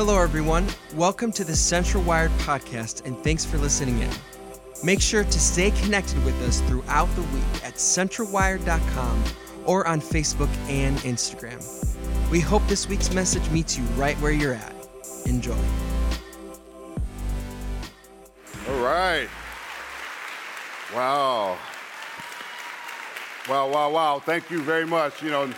Hello, everyone. Welcome to the Central Wired podcast, and thanks for listening in. Make sure to stay connected with us throughout the week at centralwired.com or on Facebook and Instagram. We hope this week's message meets you right where you're at. Enjoy. All right. Wow. Wow, wow, wow. Thank you very much. You know,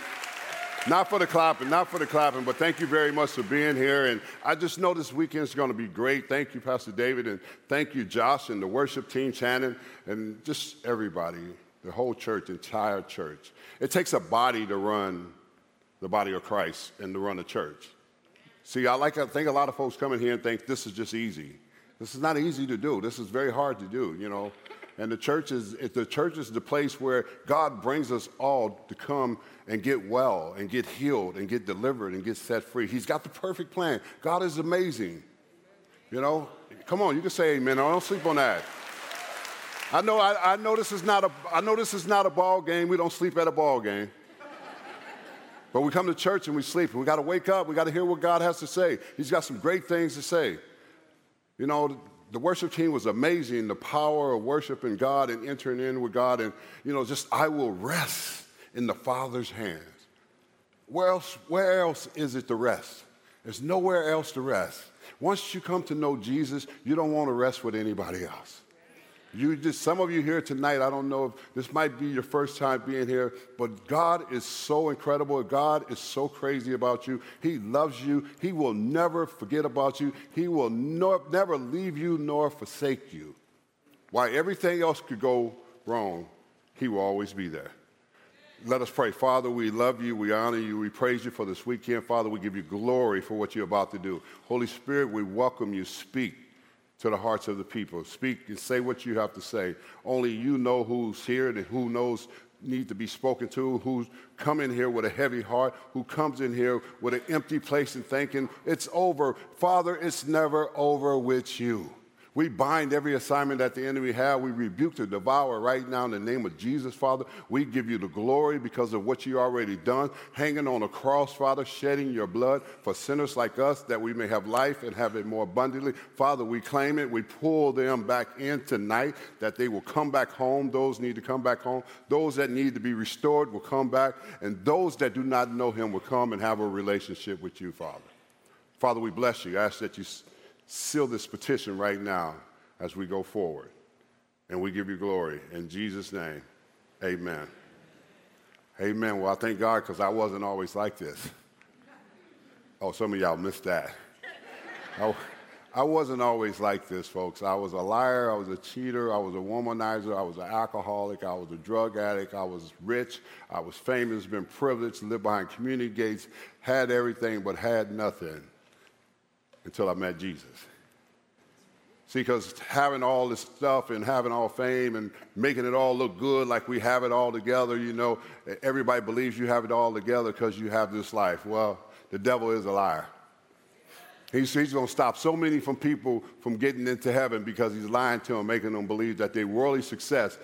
not for the clapping, not for the clapping, but thank you very much for being here. And I just know this weekend is going to be great. Thank you, Pastor David, and thank you, Josh, and the worship team, Shannon, and just everybody, the whole church, entire church. It takes a body to run the body of Christ and to run a church. See, I like I think a lot of folks come in here and think this is just easy. This is not easy to do. This is very hard to do, you know. And the church is the church is the place where God brings us all to come and get well and get healed and get delivered and get set free. He's got the perfect plan. God is amazing. You know, come on, you can say amen. I don't sleep on that. I know, I, I know this is not a I know this is not a ball game. We don't sleep at a ball game. But we come to church and we sleep, we got to wake up. We got to hear what God has to say. He's got some great things to say. You know, the worship team was amazing. The power of worshiping God and entering in with God, and you know, just I will rest in the Father's hands. Where else? Where else is it to rest? There's nowhere else to rest. Once you come to know Jesus, you don't want to rest with anybody else. You just, some of you here tonight, I don't know if this might be your first time being here, but God is so incredible. God is so crazy about you. He loves you. He will never forget about you. He will no, never leave you nor forsake you. While everything else could go wrong, He will always be there. Let us pray. Father, we love you. We honor you. We praise you for this weekend. Father, we give you glory for what you're about to do. Holy Spirit, we welcome you. Speak to the hearts of the people. Speak and say what you have to say. Only you know who's here and who knows need to be spoken to, who's come in here with a heavy heart, who comes in here with an empty place and thinking, it's over. Father, it's never over with you. We bind every assignment that the enemy had. We rebuke the devourer right now in the name of Jesus, Father. We give you the glory because of what you already done, hanging on a cross, Father, shedding your blood for sinners like us that we may have life and have it more abundantly. Father, we claim it. We pull them back in tonight that they will come back home. Those need to come back home. Those that need to be restored will come back. And those that do not know him will come and have a relationship with you, Father. Father, we bless you. I ask that you seal this petition right now as we go forward. And we give you glory. In Jesus' name, amen. Amen. Well, I thank God because I wasn't always like this. Oh, some of y'all missed that. I, I wasn't always like this, folks. I was a liar, I was a cheater, I was a womanizer, I was an alcoholic, I was a drug addict, I was rich, I was famous, been privileged, lived behind community gates, had everything but had nothing until I met Jesus. See, because having all this stuff and having all fame and making it all look good like we have it all together, you know, everybody believes you have it all together because you have this life. Well, the devil is a liar. He's, he's going to stop so many from people from getting into heaven because he's lying to them, making them believe that their worldly success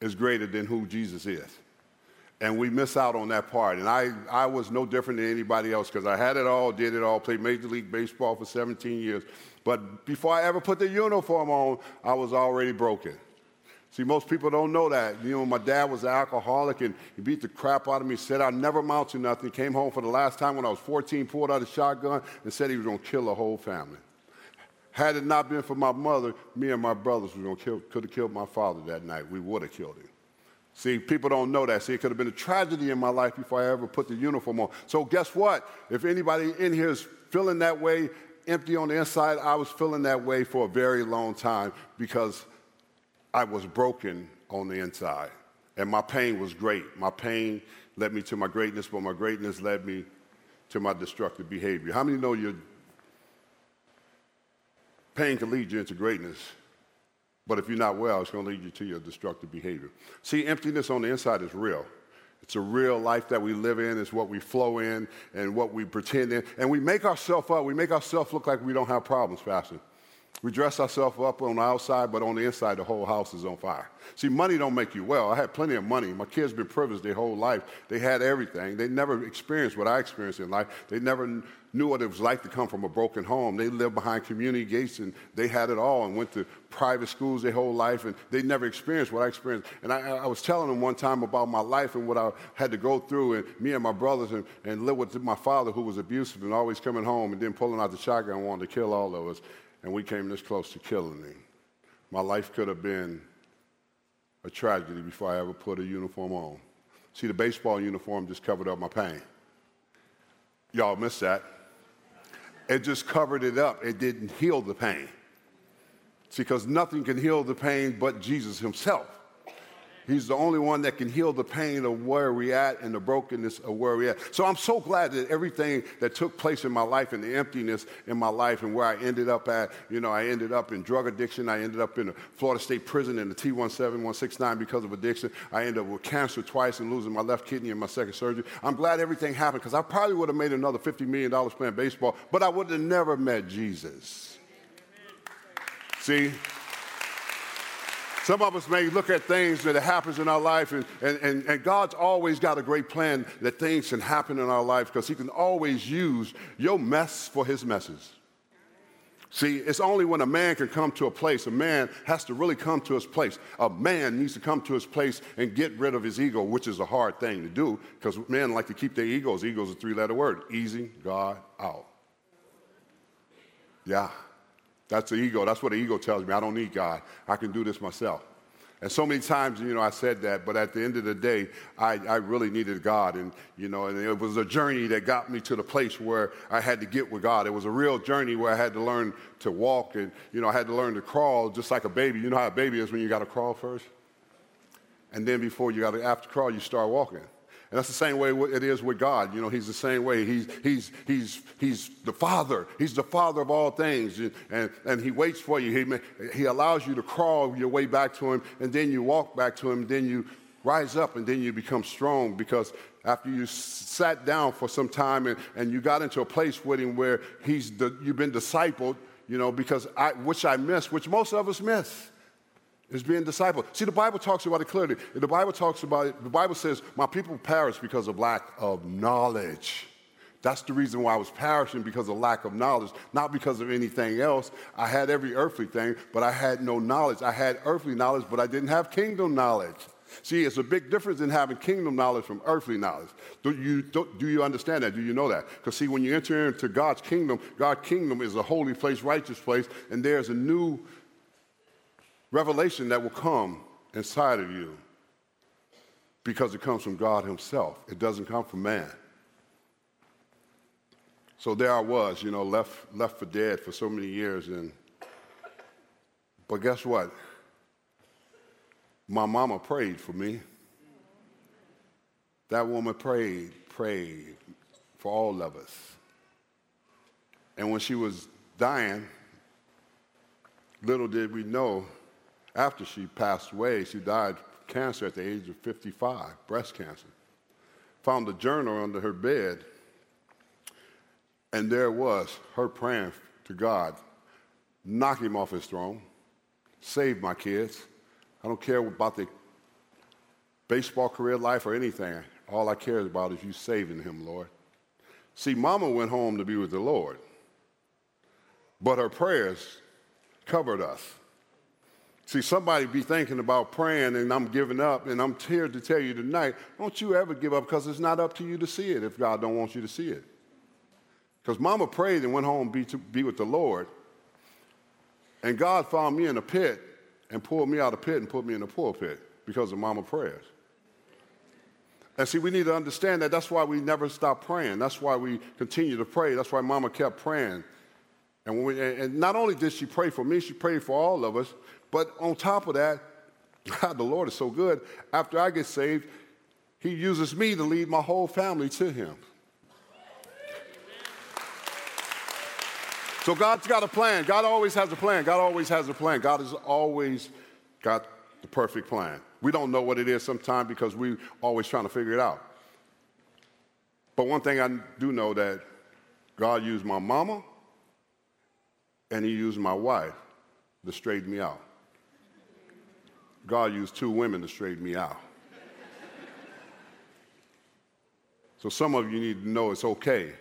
is greater than who Jesus is and we miss out on that part. And I, I was no different than anybody else because I had it all, did it all, played Major League Baseball for 17 years. But before I ever put the uniform on, I was already broken. See, most people don't know that. You know, my dad was an alcoholic and he beat the crap out of me, said I'd never amount to nothing. Came home for the last time when I was 14, pulled out a shotgun and said he was going to kill the whole family. Had it not been for my mother, me and my brothers were to kill, could have killed my father that night. We would have killed him. See, people don't know that. See, it could have been a tragedy in my life before I ever put the uniform on. So, guess what? If anybody in here is feeling that way, empty on the inside, I was feeling that way for a very long time because I was broken on the inside. And my pain was great. My pain led me to my greatness, but my greatness led me to my destructive behavior. How many know your pain can lead you into greatness? But if you're not well, it's going to lead you to your destructive behavior. See, emptiness on the inside is real. It's a real life that we live in, it's what we flow in and what we pretend in. And we make ourselves up, we make ourselves look like we don't have problems, Pastor. We dress ourselves up on the outside, but on the inside, the whole house is on fire. See, money don't make you well. I had plenty of money. My kids been privileged their whole life. They had everything. They never experienced what I experienced in life. They never knew what it was like to come from a broken home. They lived behind community gates and they had it all and went to private schools their whole life and they never experienced what I experienced. And I, I was telling them one time about my life and what I had to go through and me and my brothers and, and live with my father who was abusive and always coming home and then pulling out the shotgun and wanting to kill all of us. And we came this close to killing him. My life could have been a tragedy before I ever put a uniform on. See, the baseball uniform just covered up my pain. Y'all missed that. It just covered it up. It didn't heal the pain. Because nothing can heal the pain but Jesus himself. He's the only one that can heal the pain of where we're at and the brokenness of where we at. So I'm so glad that everything that took place in my life and the emptiness in my life and where I ended up at, you know, I ended up in drug addiction. I ended up in a Florida State prison in the T17169 because of addiction. I ended up with cancer twice and losing my left kidney in my second surgery. I'm glad everything happened because I probably would have made another $50 million playing baseball, but I would have never met Jesus. See? Some of us may look at things that happens in our life, and, and, and, and, God's always got a great plan that things can happen in our life because He can always use your mess for His message. See, it's only when a man can come to a place, a man has to really come to his place. A man needs to come to his place and get rid of his ego, which is a hard thing to do because men like to keep their egos. Ego is a three letter word easy, God, out. Yeah. That's the ego. That's what the ego tells me. I don't need God. I can do this myself. And so many times, you know, I said that, but at the end of the day, I, I really needed God. And, you know, and it was a journey that got me to the place where I had to get with God. It was a real journey where I had to learn to walk and, you know, I had to learn to crawl just like a baby. You know how a baby is when you got to crawl first? And then before you got to, after crawl, you start walking. And that's the same way it is with God. You know, He's the same way. He's, he's, he's, he's the Father. He's the Father of all things. And, and He waits for you. He, he allows you to crawl your way back to Him, and then you walk back to Him, then you rise up, and then you become strong because after you sat down for some time and, and you got into a place with Him where he's the, you've been discipled, you know, because I, which I miss, which most of us miss is being discipled. See, the Bible talks about it clearly. The Bible talks about it, the Bible says, My people perish because of lack of knowledge. That's the reason why I was perishing because of lack of knowledge, not because of anything else. I had every earthly thing, but I had no knowledge. I had earthly knowledge, but I didn't have kingdom knowledge. See, it's a big difference in having kingdom knowledge from earthly knowledge. Do you, do, do you understand that? Do you know that? Because, see, when you enter into God's kingdom, God's kingdom is a holy place, righteous place, and there's a new revelation that will come inside of you because it comes from God Himself. It doesn't come from man. So there I was, you know, left, left for dead for so many years. And, but guess what? My mama prayed for me. That woman prayed, prayed for all of us. And when she was dying, little did we know after she passed away, she died of cancer at the age of 55, breast cancer. Found a journal under her bed, and there was her praying to God, knock him off his throne, save my kids. I don't care about the baseball career life or anything. All I care about is you saving him, Lord. See, Mama went home to be with the Lord, but her prayers covered us. See, somebody be thinking about praying and I'm giving up, and I'm here to tell you tonight, don't you ever give up because it's not up to you to see it if God don't want you to see it. Because mama prayed and went home be to be with the Lord. And God found me in a pit and pulled me out of the pit and put me in a pulpit because of mama prayers. And see, we need to understand that that's why we never stop praying. That's why we continue to pray. That's why mama kept praying. And, we, and not only did she pray for me, she prayed for all of us. But on top of that, God, the Lord is so good. After I get saved, He uses me to lead my whole family to Him. So God's got a plan. God always has a plan. God always has a plan. God has always got the perfect plan. We don't know what it is sometimes because we're always trying to figure it out. But one thing I do know that God used my mama and he used my wife to straighten me out. God used two women to straighten me out. so some of you need to know it's okay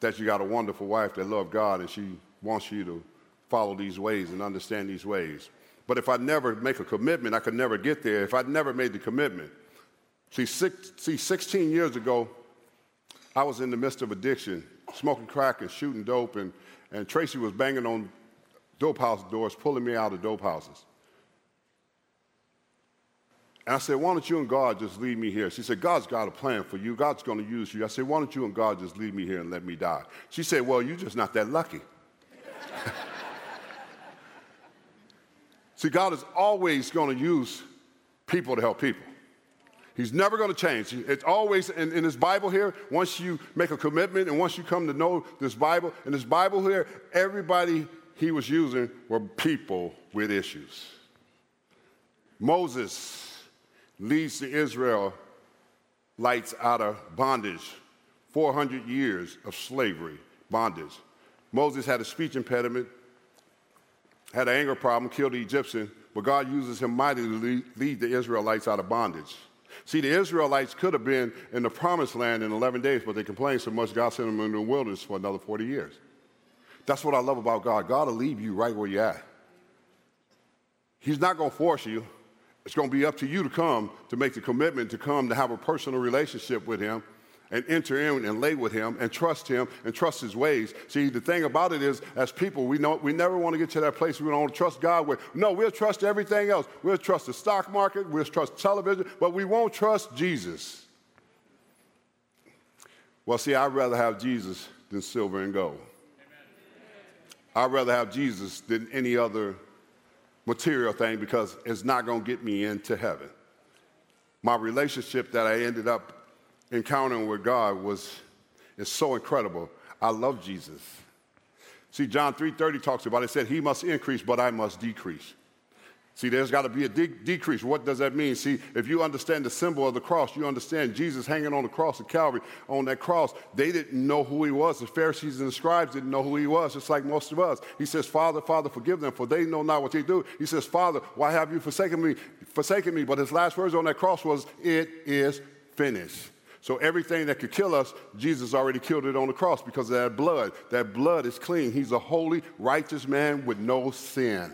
that you got a wonderful wife that loves God and she wants you to follow these ways and understand these ways. But if I never make a commitment, I could never get there. If I never made the commitment, see, six, see 16 years ago, I was in the midst of addiction, smoking crack and shooting dope, and, and Tracy was banging on dope house doors, pulling me out of dope houses. And I said, Why don't you and God just leave me here? She said, God's got a plan for you. God's going to use you. I said, Why don't you and God just leave me here and let me die? She said, Well, you're just not that lucky. See, God is always going to use people to help people. He's never going to change. It's always in, in, this Bible here, once you make a commitment and once you come to know this Bible, in this Bible here, everybody he was using were people with issues. Moses leads the Israelites out of bondage, 400 years of slavery, bondage. Moses had a speech impediment, had an anger problem, killed the Egyptian, but God uses him mightily to lead the Israelites out of bondage. See, the Israelites could have been in the promised land in 11 days, but they complained so much, God sent them into the wilderness for another 40 years. That's what I love about God. God will leave you right where you're at. He's not going to force you. It's going to be up to you to come, to make the commitment to come, to have a personal relationship with Him and enter in and lay with Him and trust Him and trust His ways. See, the thing about it is, as people, we know we never want to get to that place we don't want to trust God with. No, we'll trust everything else. We'll trust the stock market, we'll trust television, but we won't trust Jesus. Well, see, I'd rather have Jesus than silver and gold. I'd rather have Jesus than any other material thing because it's not going to get me into heaven. My relationship that I ended up encountering with God was is so incredible. I love Jesus. See, John 3:30 talks about it. it said, He must increase, but I must decrease. See, there's got to be a de- decrease. What does that mean? See, if you understand the symbol of the cross, you understand Jesus hanging on the cross of Calvary. On that cross, they didn't know who he was. The Pharisees and the scribes didn't know who he was, just like most of us. He says, Father, Father, forgive them, for they know not what they do. He says, Father, why have you forsaken me? Forsaken me. But his last words on that cross was, It is finished. So everything that could kill us, Jesus already killed it on the cross because of that blood. That blood is clean. He's a holy, righteous man with no sin.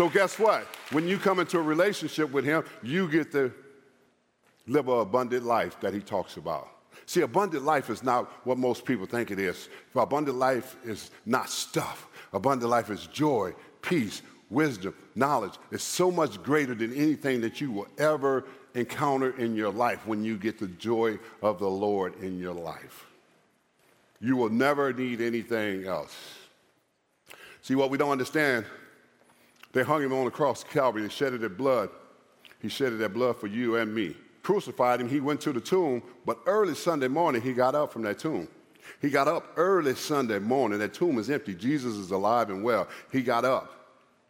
So, guess what? When you come into a relationship with Him, you get to live an abundant life that He talks about. See, abundant life is not what most people think it is. Abundant life is not stuff. Abundant life is joy, peace, wisdom, knowledge. It's so much greater than anything that you will ever encounter in your life when you get the joy of the Lord in your life. You will never need anything else. See, what we don't understand they hung him on the cross, Calvary. They shedded their blood. He shedded that blood for you and me. Crucified him. He went to the tomb, but early Sunday morning, he got up from that tomb. He got up early Sunday morning. That tomb is empty. Jesus is alive and well. He got up.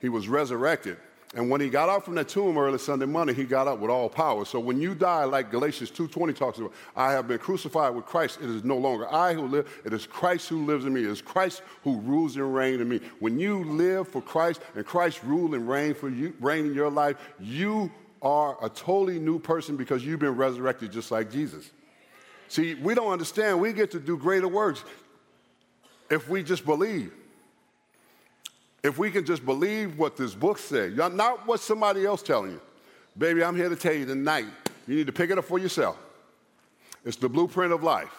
He was resurrected. And when he got out from that tomb early Sunday morning, he got up with all power. So when you die, like Galatians 2.20 talks about, I have been crucified with Christ. It is no longer I who live. It is Christ who lives in me. It is Christ who rules and reigns in me. When you live for Christ and Christ rule and reign for you, reign in your life, you are a totally new person because you've been resurrected just like Jesus. See, we don't understand. We get to do greater works if we just believe. If we can just believe what this book says, not what somebody else telling you. Baby, I'm here to tell you tonight, you need to pick it up for yourself. It's the blueprint of life.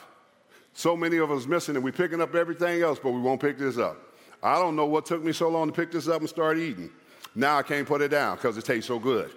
So many of us missing it. We're picking up everything else, but we won't pick this up. I don't know what took me so long to pick this up and start eating. Now I can't put it down because it tastes so good.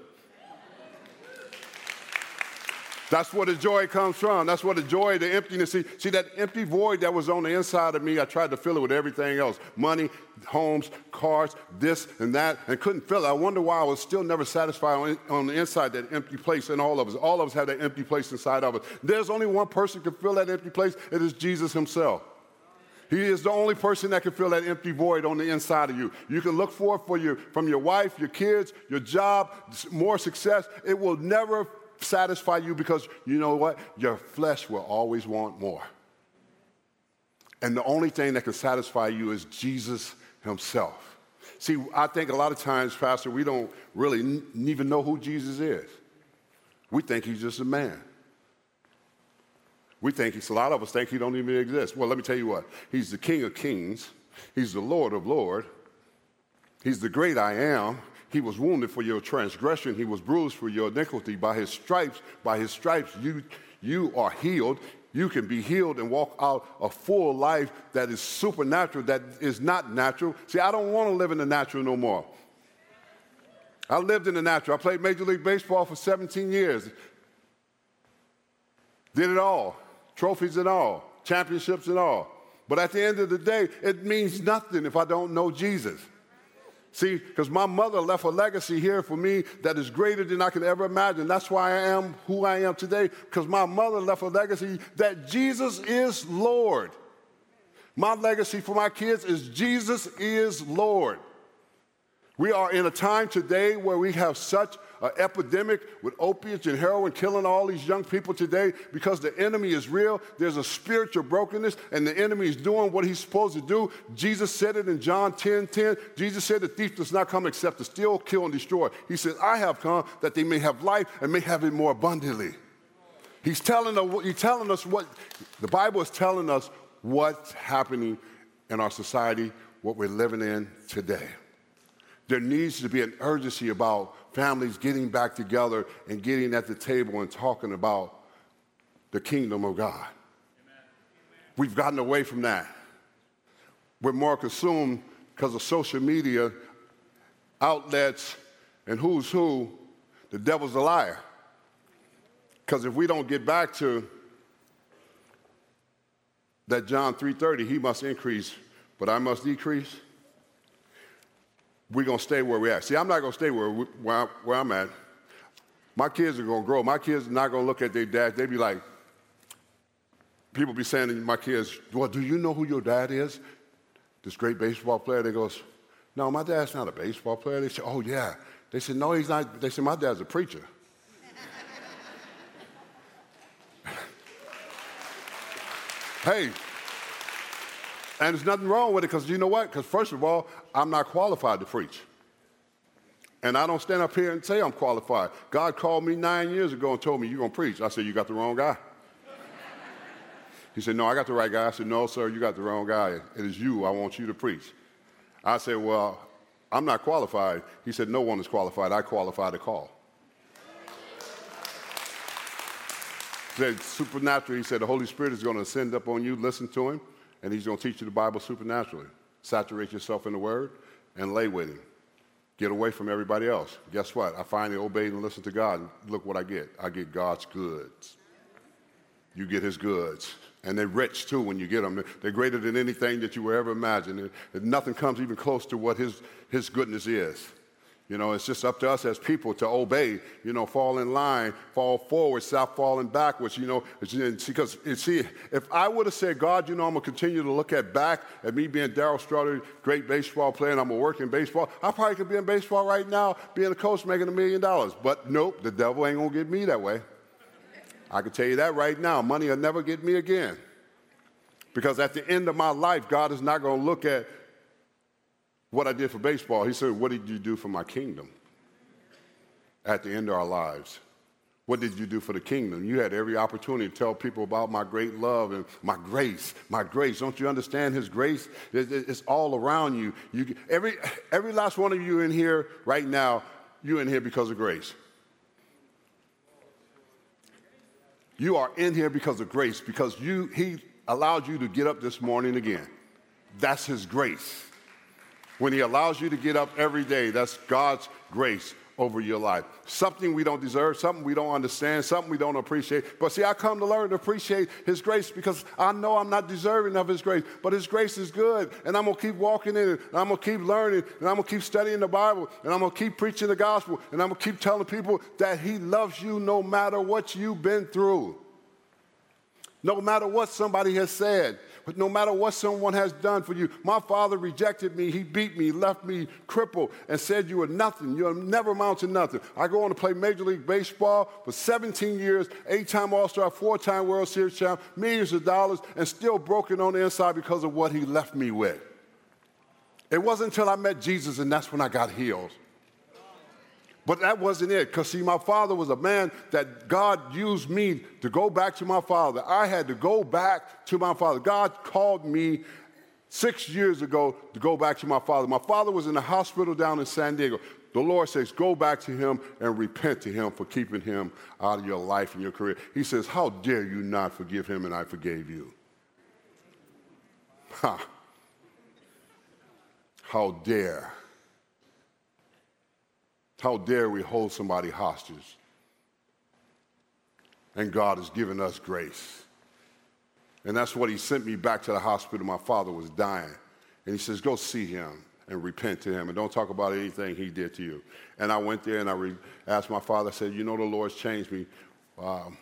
That's where the joy comes from. That's where the joy, the emptiness. See, see, that empty void that was on the inside of me, I tried to fill it with everything else money, homes, cars, this and that, and couldn't fill it. I wonder why I was still never satisfied on, on the inside, that empty place in all of us. All of us have that empty place inside of us. There's only one person can fill that empty place, it is Jesus Himself. He is the only person that can fill that empty void on the inside of you. You can look for it for your, from your wife, your kids, your job, more success. It will never satisfy you because you know what? Your flesh will always want more. And the only thing that can satisfy you is Jesus himself. See, I think a lot of times, Pastor, we don't really n- even know who Jesus is. We think he's just a man. We think he's, a lot of us think he don't even exist. Well, let me tell you what. He's the King of kings. He's the Lord of lords. He's the great I am. He was wounded for your transgression. He was bruised for your iniquity. By his stripes, by his stripes, you, you are healed. You can be healed and walk out a full life that is supernatural, that is not natural. See, I don't want to live in the natural no more. I lived in the natural. I played Major League Baseball for 17 years. Did it all trophies and all, championships and all. But at the end of the day, it means nothing if I don't know Jesus. See, because my mother left a legacy here for me that is greater than I could ever imagine. That's why I am who I am today, because my mother left a legacy that Jesus is Lord. My legacy for my kids is Jesus is Lord. We are in a time today where we have such an epidemic with opiates and heroin killing all these young people today because the enemy is real. There's a spiritual brokenness, and the enemy is doing what he's supposed to do. Jesus said it in John 10 10. Jesus said, The thief does not come except to steal, kill, and destroy. He said, I have come that they may have life and may have it more abundantly. He's telling he's telling us what the Bible is telling us what's happening in our society, what we're living in today. There needs to be an urgency about families getting back together and getting at the table and talking about the kingdom of God. Amen. We've gotten away from that. We're more consumed because of social media, outlets, and who's who. The devil's a liar. Because if we don't get back to that John 3:30, he must increase, but I must decrease we're going to stay where we're at. See, I'm not going to stay where, where, I, where I'm at. My kids are going to grow. My kids are not going to look at their dad. They'd be like, people be saying to my kids, well, do you know who your dad is? This great baseball player. They goes, no, my dad's not a baseball player. They say, oh, yeah. They said, no, he's not. They said, my dad's a preacher. hey, and there's nothing wrong with it because you know what? Because first of all, I'm not qualified to preach. And I don't stand up here and say I'm qualified. God called me nine years ago and told me, You're going to preach. I said, You got the wrong guy. he said, No, I got the right guy. I said, No, sir, you got the wrong guy. It is you. I want you to preach. I said, Well, I'm not qualified. He said, No one is qualified. I qualify to call. He said, Supernatural. He said, The Holy Spirit is going to ascend up on you. Listen to him and he's going to teach you the Bible supernaturally. Saturate yourself in the Word and lay with him. Get away from everybody else. Guess what? I finally obeyed and listened to God. Look what I get. I get God's goods. You get his goods. And they're rich too when you get them. They're greater than anything that you were ever imagine. And nothing comes even close to what his, his goodness is. You know, it's just up to us as people to obey, you know, fall in line, fall forward, stop falling backwards, you know. Because, see, if I would have said, God, you know, I'm going to continue to look at back at me being Darryl Strawberry, great baseball player, and I'm going to work in baseball, I probably could be in baseball right now, being a coach, making a million dollars. But nope, the devil ain't going to get me that way. I can tell you that right now. Money will never get me again. Because at the end of my life, God is not going to look at what I did for baseball. He said, What did you do for my kingdom at the end of our lives? What did you do for the kingdom? You had every opportunity to tell people about my great love and my grace. My grace. Don't you understand His grace? It's all around you. you every, every last one of you in here right now, you're in here because of grace. You are in here because of grace, because you, He allowed you to get up this morning again. That's His grace. When He allows you to get up every day, that's God's grace over your life. Something we don't deserve, something we don't understand, something we don't appreciate. But see, I come to learn to appreciate His grace because I know I'm not deserving of His grace, but His grace is good. And I'm going to keep walking in it, and I'm going to keep learning, and I'm going to keep studying the Bible, and I'm going to keep preaching the gospel, and I'm going to keep telling people that He loves you no matter what you've been through. No matter what somebody has said, But no matter what someone has done for you, my father rejected me. He beat me, left me crippled, and said, You are nothing. You'll never amount to nothing. I go on to play Major League Baseball for 17 years, eight time All Star, four time World Series champ, millions of dollars, and still broken on the inside because of what he left me with. It wasn't until I met Jesus and that's when I got healed. But that wasn't it, because see, my father was a man that God used me to go back to my father. I had to go back to my father. God called me six years ago to go back to my father. My father was in the hospital down in San Diego. The Lord says, Go back to him and repent to him for keeping him out of your life and your career. He says, How dare you not forgive him and I forgave you? Ha. How dare. How dare we hold somebody hostage? And God has given us grace. And that's what he sent me back to the hospital. My father was dying. And he says, Go see him and repent to him and don't talk about anything he did to you. And I went there and I re- asked my father, I said, You know, the Lord's changed me. Um,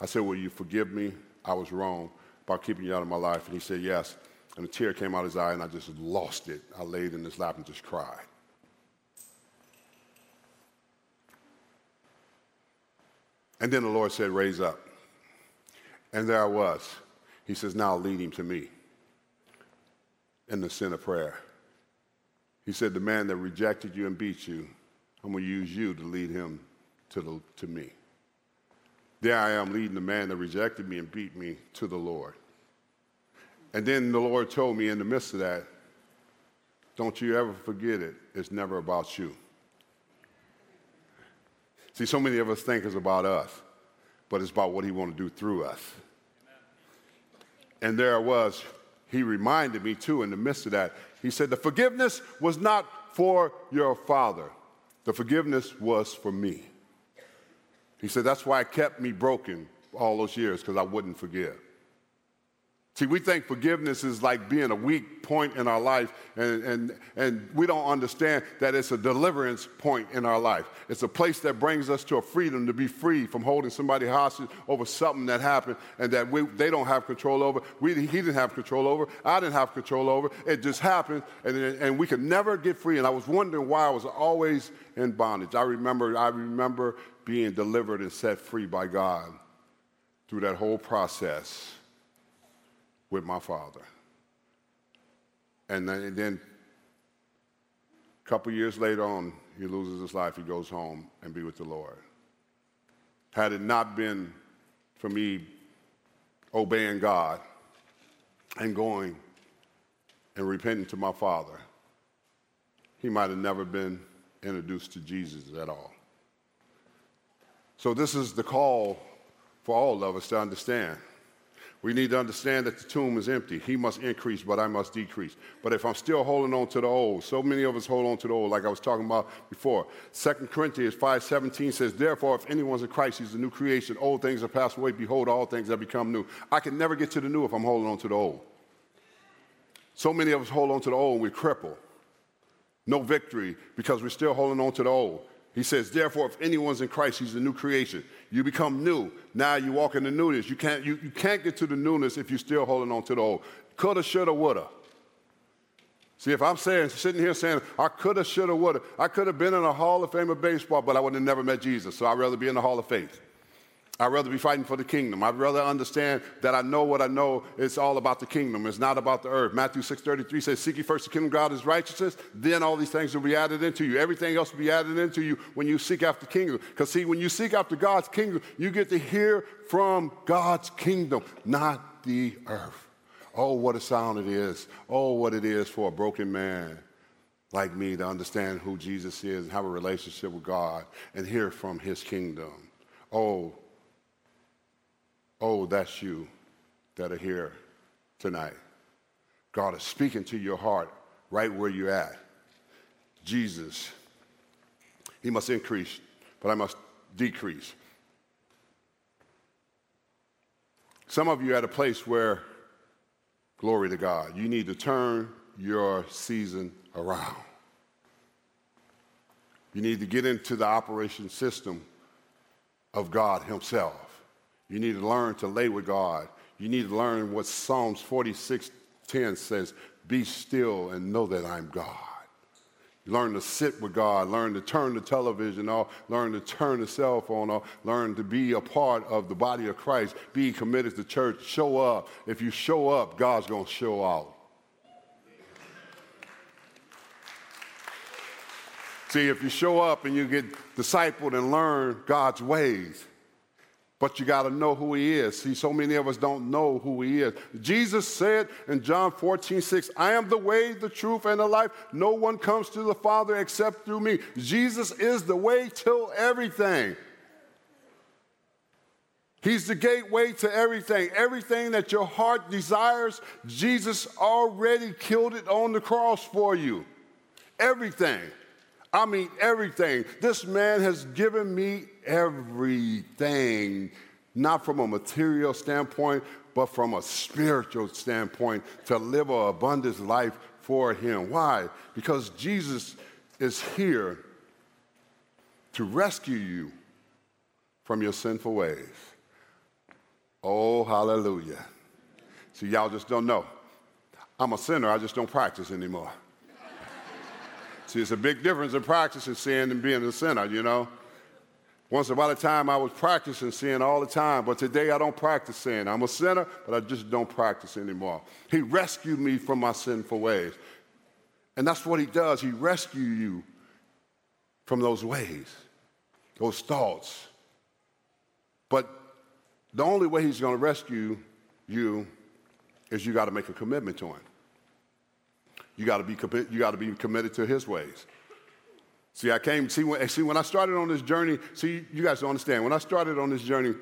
I said, Will you forgive me? I was wrong about keeping you out of my life. And he said, Yes. And a tear came out of his eye and I just lost it. I laid in his lap and just cried. And then the Lord said, Raise up. And there I was. He says, Now lead him to me in the sin of prayer. He said, The man that rejected you and beat you, I'm going to use you to lead him to, the, to me. There I am leading the man that rejected me and beat me to the Lord. And then the Lord told me in the midst of that, don't you ever forget it. It's never about you. See, so many of us think it's about us, but it's about what he want to do through us. And there I was. He reminded me too in the midst of that. He said, The forgiveness was not for your father, the forgiveness was for me. He said, That's why it kept me broken all those years, because I wouldn't forgive. See, we think forgiveness is like being a weak point in our life, and, and, and we don't understand that it's a deliverance point in our life. It's a place that brings us to a freedom to be free from holding somebody hostage over something that happened and that we, they don't have control over. We, he didn't have control over. I didn't have control over. It just happened, and, and we could never get free. And I was wondering why I was always in bondage. I remember, I remember being delivered and set free by God through that whole process with my father. And then a couple years later on, he loses his life. He goes home and be with the Lord. Had it not been for me obeying God and going and repenting to my father, he might have never been introduced to Jesus at all. So, this is the call for all of us to understand. We need to understand that the tomb is empty. He must increase, but I must decrease. But if I'm still holding on to the old, so many of us hold on to the old, like I was talking about before. 2 Corinthians 5.17 says, Therefore, if anyone's in Christ, he's a new creation. Old things have passed away. Behold, all things have become new. I can never get to the new if I'm holding on to the old. So many of us hold on to the old and we cripple. No victory because we're still holding on to the old. He says, therefore, if anyone's in Christ, he's a new creation. You become new. Now you walk in the newness. You can't, you, you can't get to the newness if you're still holding on to the old. Coulda, shoulda, woulda. See, if I'm saying, sitting here saying, I coulda, shoulda, woulda, I could have been in a Hall of Fame of baseball, but I would have never met Jesus. So I'd rather be in the Hall of Faith. I'd rather be fighting for the kingdom. I'd rather understand that I know what I know. It's all about the kingdom. It's not about the earth. Matthew 6.33 says, Seek ye first the kingdom of God, his righteousness, then all these things will be added into you. Everything else will be added into you when you seek after the kingdom. Because see, when you seek after God's kingdom, you get to hear from God's kingdom, not the earth. Oh, what a sound it is. Oh, what it is for a broken man like me to understand who Jesus is and have a relationship with God and hear from his kingdom. Oh, Oh, that's you that are here tonight. God is speaking to your heart right where you're at. Jesus, He must increase, but I must decrease. Some of you are at a place where, glory to God, you need to turn your season around. You need to get into the operation system of God Himself. You need to learn to lay with God. you need to learn what Psalms 46:10 says, be still and know that I'm God. Learn to sit with God, learn to turn the television off, learn to turn the cell phone off, learn to be a part of the body of Christ, be committed to church, show up. If you show up, God's going to show out. See, if you show up and you get discipled and learn God's ways, but you got to know who he is. See, so many of us don't know who he is. Jesus said in John 14, 6, I am the way, the truth, and the life. No one comes to the Father except through me. Jesus is the way to everything. He's the gateway to everything. Everything that your heart desires, Jesus already killed it on the cross for you. Everything. I mean, everything. This man has given me everything, not from a material standpoint, but from a spiritual standpoint to live an abundant life for him. Why? Because Jesus is here to rescue you from your sinful ways. Oh, hallelujah. See, y'all just don't know. I'm a sinner, I just don't practice anymore. See, it's a big difference in practicing sin and being a sinner, you know? Once upon a time, I was practicing sin all the time, but today I don't practice sin. I'm a sinner, but I just don't practice anymore. He rescued me from my sinful ways. And that's what He does. He rescues you from those ways, those thoughts. But the only way He's going to rescue you is you got to make a commitment to Him. You got to be you got to be committed to His ways. See, I came. See when, see, when I started on this journey. See, you guys don't understand. When I started on this journey, a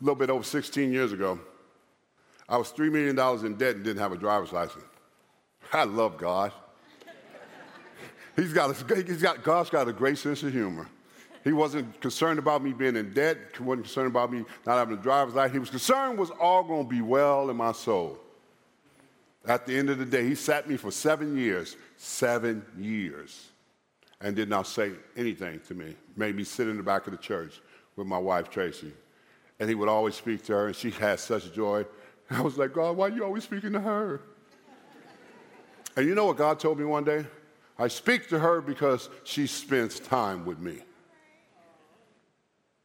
little bit over 16 years ago, I was three million dollars in debt and didn't have a driver's license. I love God. He's got, a, he's got God's got a great sense of humor. He wasn't concerned about me being in debt. Wasn't concerned about me not having a driver's license. He was concerned was all going to be well in my soul. At the end of the day, he sat me for seven years, seven years, and did not say anything to me. Made me sit in the back of the church with my wife, Tracy. And he would always speak to her, and she had such joy. I was like, God, why are you always speaking to her? And you know what God told me one day? I speak to her because she spends time with me.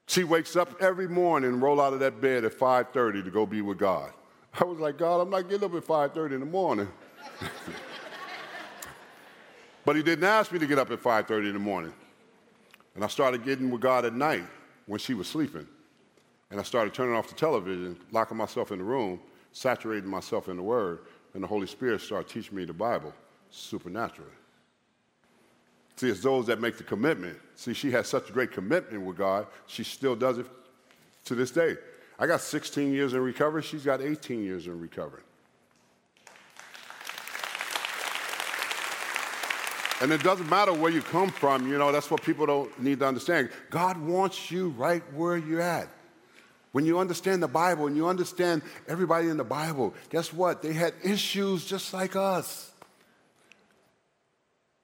She wakes up every morning and roll out of that bed at 5:30 to go be with God. I was like, God, I'm not getting up at 5:30 in the morning. but he didn't ask me to get up at 5:30 in the morning. And I started getting with God at night when she was sleeping. And I started turning off the television, locking myself in the room, saturating myself in the Word, and the Holy Spirit started teaching me the Bible supernaturally. See, it's those that make the commitment. See, she has such a great commitment with God, she still does it to this day. I got 16 years in recovery. She's got 18 years in recovery. And it doesn't matter where you come from, you know, that's what people don't need to understand. God wants you right where you're at. When you understand the Bible and you understand everybody in the Bible, guess what? They had issues just like us.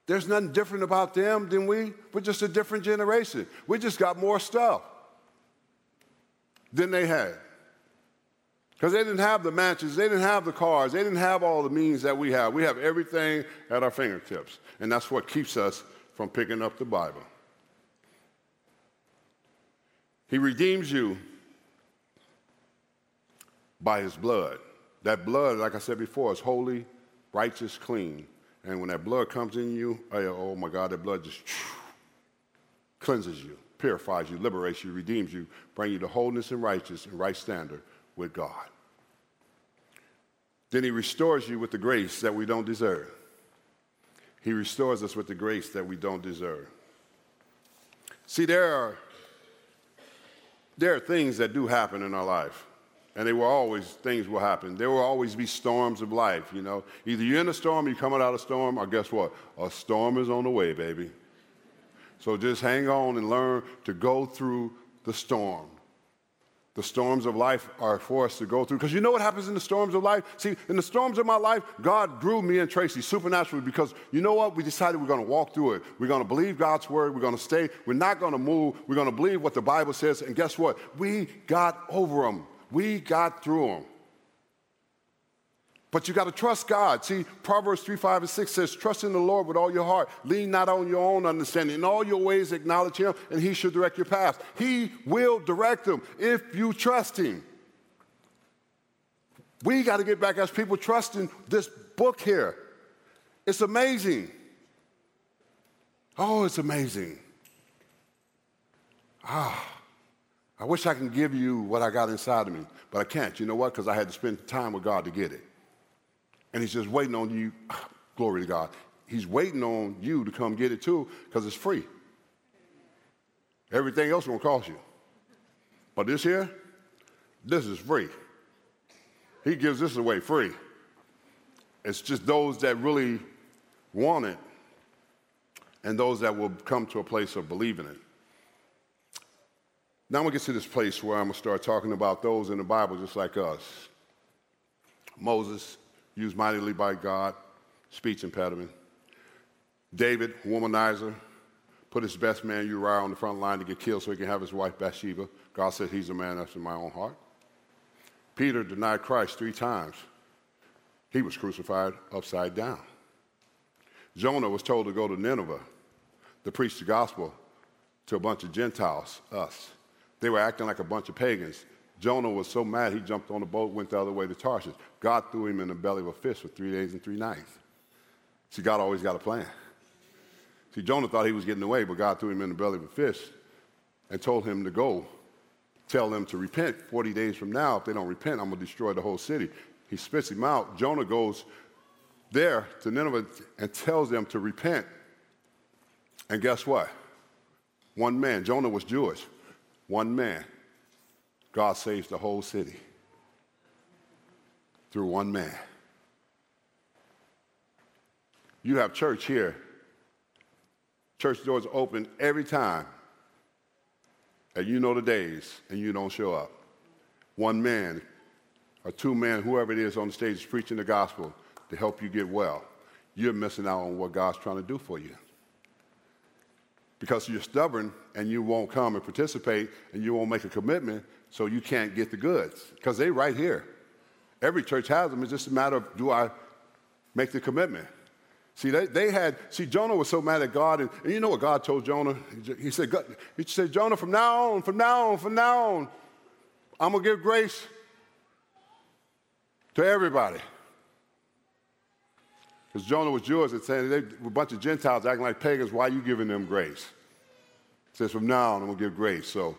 There's nothing different about them than we. We're just a different generation. We just got more stuff than they had. Because they didn't have the mansions, they didn't have the cars, they didn't have all the means that we have. We have everything at our fingertips. And that's what keeps us from picking up the Bible. He redeems you by his blood. That blood, like I said before, is holy, righteous, clean. And when that blood comes in you, oh, oh my God, that blood just cleanses you purifies you, liberates you, redeems you, bring you to wholeness and righteousness and right standard with God. Then he restores you with the grace that we don't deserve. He restores us with the grace that we don't deserve. See, there are, there are things that do happen in our life. And they will always, things will happen. There will always be storms of life, you know. Either you're in a storm, you're coming out of a storm, or guess what? A storm is on the way, baby. So just hang on and learn to go through the storm. The storms of life are for us to go through. Because you know what happens in the storms of life? See, in the storms of my life, God grew me and Tracy supernaturally because you know what? We decided we're going to walk through it. We're going to believe God's word. We're going to stay. We're not going to move. We're going to believe what the Bible says. And guess what? We got over them. We got through them. But you got to trust God. See, Proverbs 3, 5, and 6 says, Trust in the Lord with all your heart. Lean not on your own understanding. In all your ways, acknowledge Him, and He should direct your path. He will direct them if you trust Him. We got to get back as people trusting this book here. It's amazing. Oh, it's amazing. Ah, I wish I could give you what I got inside of me, but I can't. You know what? Because I had to spend time with God to get it. And He's just waiting on you. Glory to God. He's waiting on you to come get it too because it's free. Everything else will cost you. But this here, this is free. He gives this away free. It's just those that really want it and those that will come to a place of believing it. Now I'm going to get to this place where I'm going to start talking about those in the Bible just like us. Moses, used mightily by God, speech impediment. David, womanizer, put his best man Uriah on the front line to get killed so he can have his wife Bathsheba. God said he's a man after my own heart. Peter denied Christ three times. He was crucified upside down. Jonah was told to go to Nineveh to preach the gospel to a bunch of Gentiles, us. They were acting like a bunch of pagans. Jonah was so mad he jumped on a boat, went the other way to Tarshish. God threw him in the belly of a fish for three days and three nights. See, God always got a plan. See, Jonah thought he was getting away, but God threw him in the belly of a fish and told him to go tell them to repent 40 days from now. If they don't repent, I'm going to destroy the whole city. He spits him out. Jonah goes there to Nineveh and tells them to repent. And guess what? One man, Jonah was Jewish. One man, God saves the whole city through one man. You have church here. Church doors open every time and you know the days and you don't show up. One man or two men, whoever it is on the stage, is preaching the gospel to help you get well. You're missing out on what God's trying to do for you. Because you're stubborn and you won't come and participate and you won't make a commitment, so you can't get the goods. Because they're right here. Every church has them. It's just a matter of do I make the commitment? See, they, they had, see, Jonah was so mad at God, and, and you know what God told Jonah? He said, God, he said, Jonah, from now on, from now on, from now on, I'm going to give grace to everybody. Because Jonah was Jewish and saying they were a bunch of Gentiles acting like pagans. Why are you giving them grace? He says, from now on, I'm going to give grace. So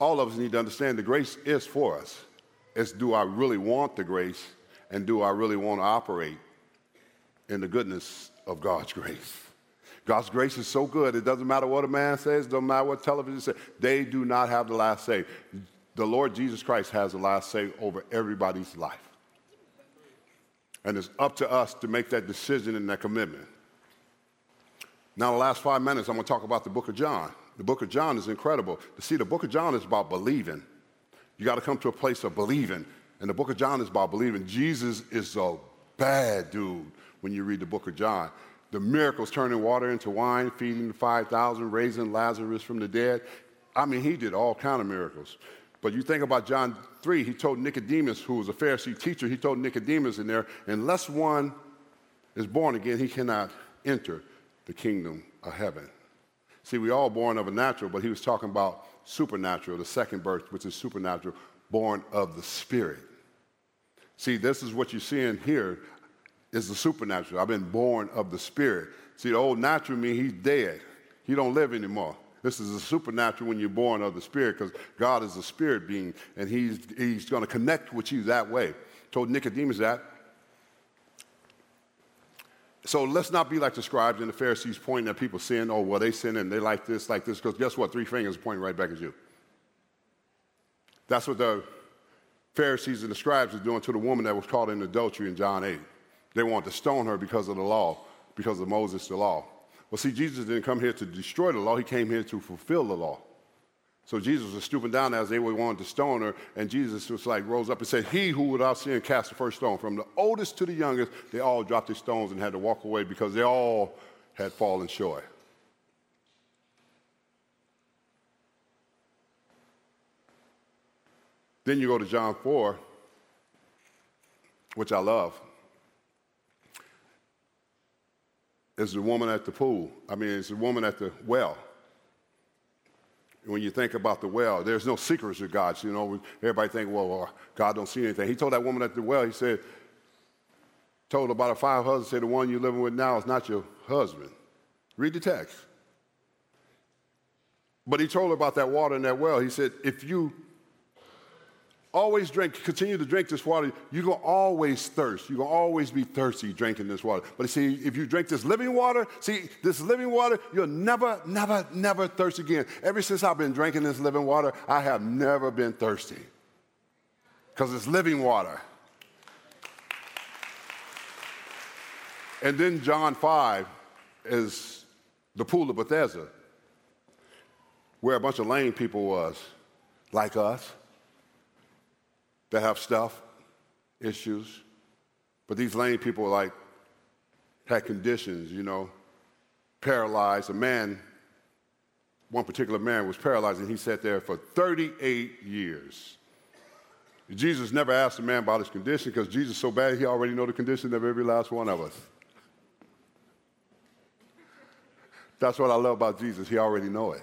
all of us need to understand the grace is for us. It's do I really want the grace and do I really want to operate in the goodness of God's grace. God's grace is so good, it doesn't matter what a man says, doesn't matter what television says, they do not have the last say. The Lord Jesus Christ has the last say over everybody's life. And it's up to us to make that decision and that commitment. Now, the last five minutes, I'm going to talk about the book of John. The book of John is incredible. To see, the book of John is about believing. You got to come to a place of believing. And the book of John is about believing. Jesus is a bad dude when you read the book of John. The miracles turning water into wine, feeding the 5,000, raising Lazarus from the dead. I mean, he did all kind of miracles. But you think about John 3, he told Nicodemus, who was a Pharisee teacher, he told Nicodemus in there, unless one is born again, he cannot enter the kingdom of heaven. See, we all born of a natural, but he was talking about supernatural, the second birth, which is supernatural, born of the Spirit. See, this is what you're seeing here is the supernatural. I've been born of the Spirit. See, the old natural me, he's dead. He don't live anymore. This is a supernatural when you're born of the Spirit because God is a spirit being and he's, he's going to connect with you that way. Told Nicodemus that. So let's not be like the scribes and the Pharisees pointing at people sin. Oh, well, they sin and they like this, like this. Because guess what? Three fingers pointing right back at you. That's what the Pharisees and the scribes are doing to the woman that was caught in adultery in John 8. They wanted to stone her because of the law, because of Moses, the law. Well, see, Jesus didn't come here to destroy the law, he came here to fulfill the law. So Jesus was stooping down as they were wanting to stone her, and Jesus was like, rose up and said, He who without sin cast the first stone. From the oldest to the youngest, they all dropped their stones and had to walk away because they all had fallen short. Then you go to John 4, which I love. It's the woman at the pool. I mean, it's the woman at the well. When you think about the well, there's no secrets with God. You know, everybody think, well, uh, God don't see anything. He told that woman at the well, he said, told about her five husbands, said the one you're living with now is not your husband. Read the text. But he told her about that water in that well. He said, if you always drink, continue to drink this water, you're going to always thirst. You're going to always be thirsty drinking this water. But see, if you drink this living water, see, this living water, you'll never, never, never thirst again. Ever since I've been drinking this living water, I have never been thirsty because it's living water. And then John 5 is the pool of Bethesda, where a bunch of lame people was, like us that have stuff, issues. But these lame people like had conditions, you know, paralyzed. A man, one particular man was paralyzed and he sat there for 38 years. Jesus never asked the man about his condition because Jesus so bad he already know the condition of every last one of us. That's what I love about Jesus. He already know it.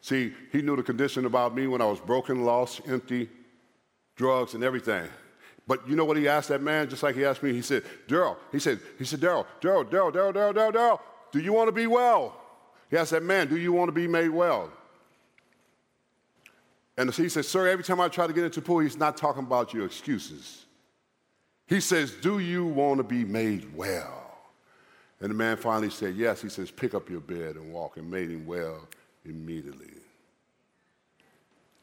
See, he knew the condition about me when I was broken, lost, empty, drugs, and everything. But you know what he asked that man, just like he asked me? He said, Darryl, he said, he said, Darryl, Darryl, Darryl, Darryl, Darryl, Darryl, Darryl, do you want to be well? He asked that man, do you want to be made well? And he said, Sir, every time I try to get into the pool, he's not talking about your excuses. He says, Do you want to be made well? And the man finally said, Yes. He says, Pick up your bed and walk, and made him well immediately.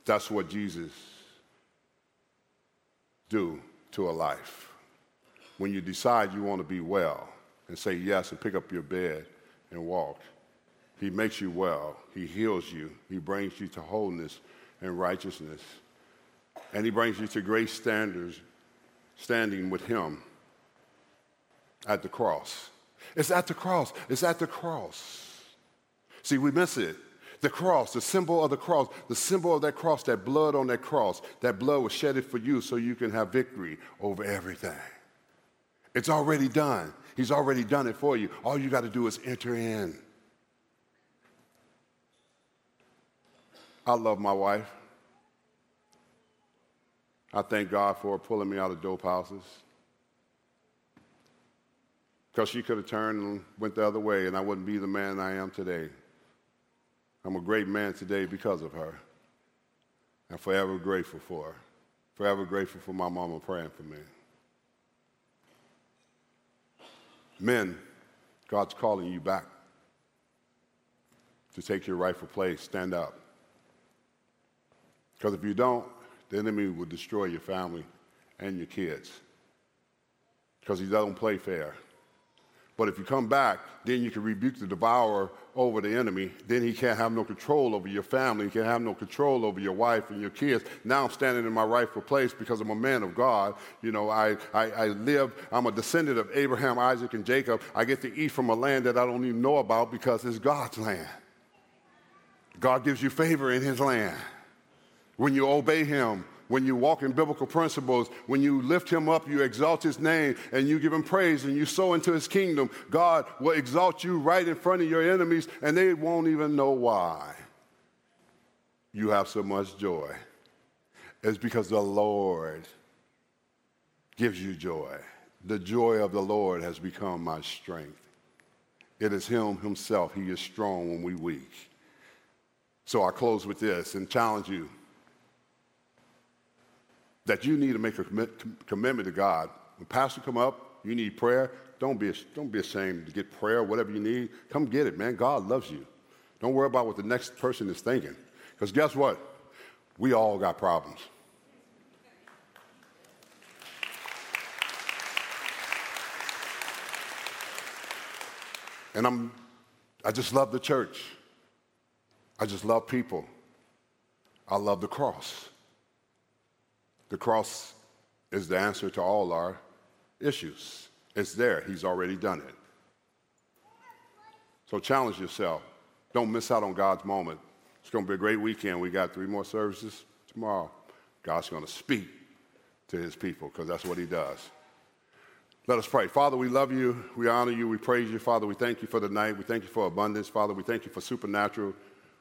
That's what Jesus do to a life. When you decide you want to be well and say yes and pick up your bed and walk, He makes you well. He heals you. He brings you to wholeness and righteousness. And He brings you to great standards, standing with Him at the cross. It's at the cross. It's at the cross. See, we miss it. The cross, the symbol of the cross, the symbol of that cross, that blood on that cross, that blood was shedded for you so you can have victory over everything. It's already done. He's already done it for you. All you got to do is enter in. I love my wife. I thank God for pulling me out of dope houses. Because she could have turned and went the other way, and I wouldn't be the man I am today. I'm a great man today because of her. I'm forever grateful for her. Forever grateful for my mama praying for me. Men, God's calling you back to take your rightful place. Stand up. Because if you don't, the enemy will destroy your family and your kids. Because he doesn't play fair. But if you come back, then you can rebuke the devourer over the enemy. Then he can't have no control over your family. He can't have no control over your wife and your kids. Now I'm standing in my rightful place because I'm a man of God. You know, I, I, I live, I'm a descendant of Abraham, Isaac, and Jacob. I get to eat from a land that I don't even know about because it's God's land. God gives you favor in his land when you obey him when you walk in biblical principles, when you lift him up, you exalt his name, and you give him praise, and you sow into his kingdom, God will exalt you right in front of your enemies, and they won't even know why you have so much joy. It's because the Lord gives you joy. The joy of the Lord has become my strength. It is Him Himself. He is strong when we weak. So I close with this and challenge you that you need to make a commit, commitment to God. When pastor come up, you need prayer. Don't be, don't be ashamed to get prayer, whatever you need. Come get it, man. God loves you. Don't worry about what the next person is thinking. Because guess what? We all got problems. And I'm, I just love the church. I just love people. I love the cross. The cross is the answer to all our issues. It's there, He's already done it. So challenge yourself. Don't miss out on God's moment. It's going to be a great weekend. We got three more services tomorrow. God's going to speak to his people because that's what he does. Let us pray. Father, we love you. We honor you. We praise you. Father, we thank you for the night. We thank you for abundance. Father, we thank you for supernatural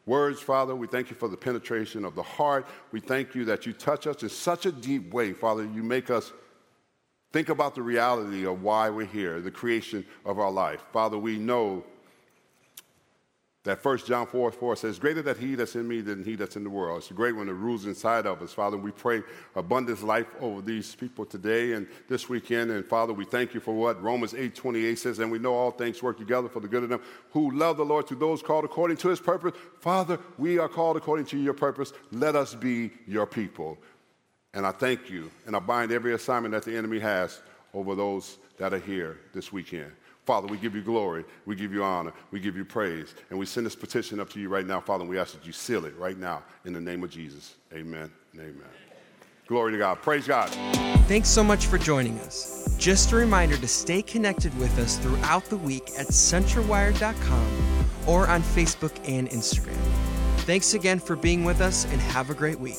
words, Father. We thank you for the penetration of the heart. We thank you that you touch us in such a deep way, Father. You make us think about the reality of why we're here, the creation of our life. Father, we know that first John 4 4 says, Greater that he that's in me than he that's in the world. It's a great one that rules inside of us. Father, we pray abundance life over these people today and this weekend. And Father, we thank you for what Romans 8 28 says, and we know all things work together for the good of them who love the Lord to those called according to his purpose. Father, we are called according to your purpose. Let us be your people. And I thank you, and I bind every assignment that the enemy has over those that are here this weekend. Father, we give you glory, we give you honor, we give you praise, and we send this petition up to you right now, Father, and we ask that you seal it right now in the name of Jesus. Amen amen. Glory to God. Praise God. Thanks so much for joining us. Just a reminder to stay connected with us throughout the week at centralwired.com or on Facebook and Instagram. Thanks again for being with us and have a great week.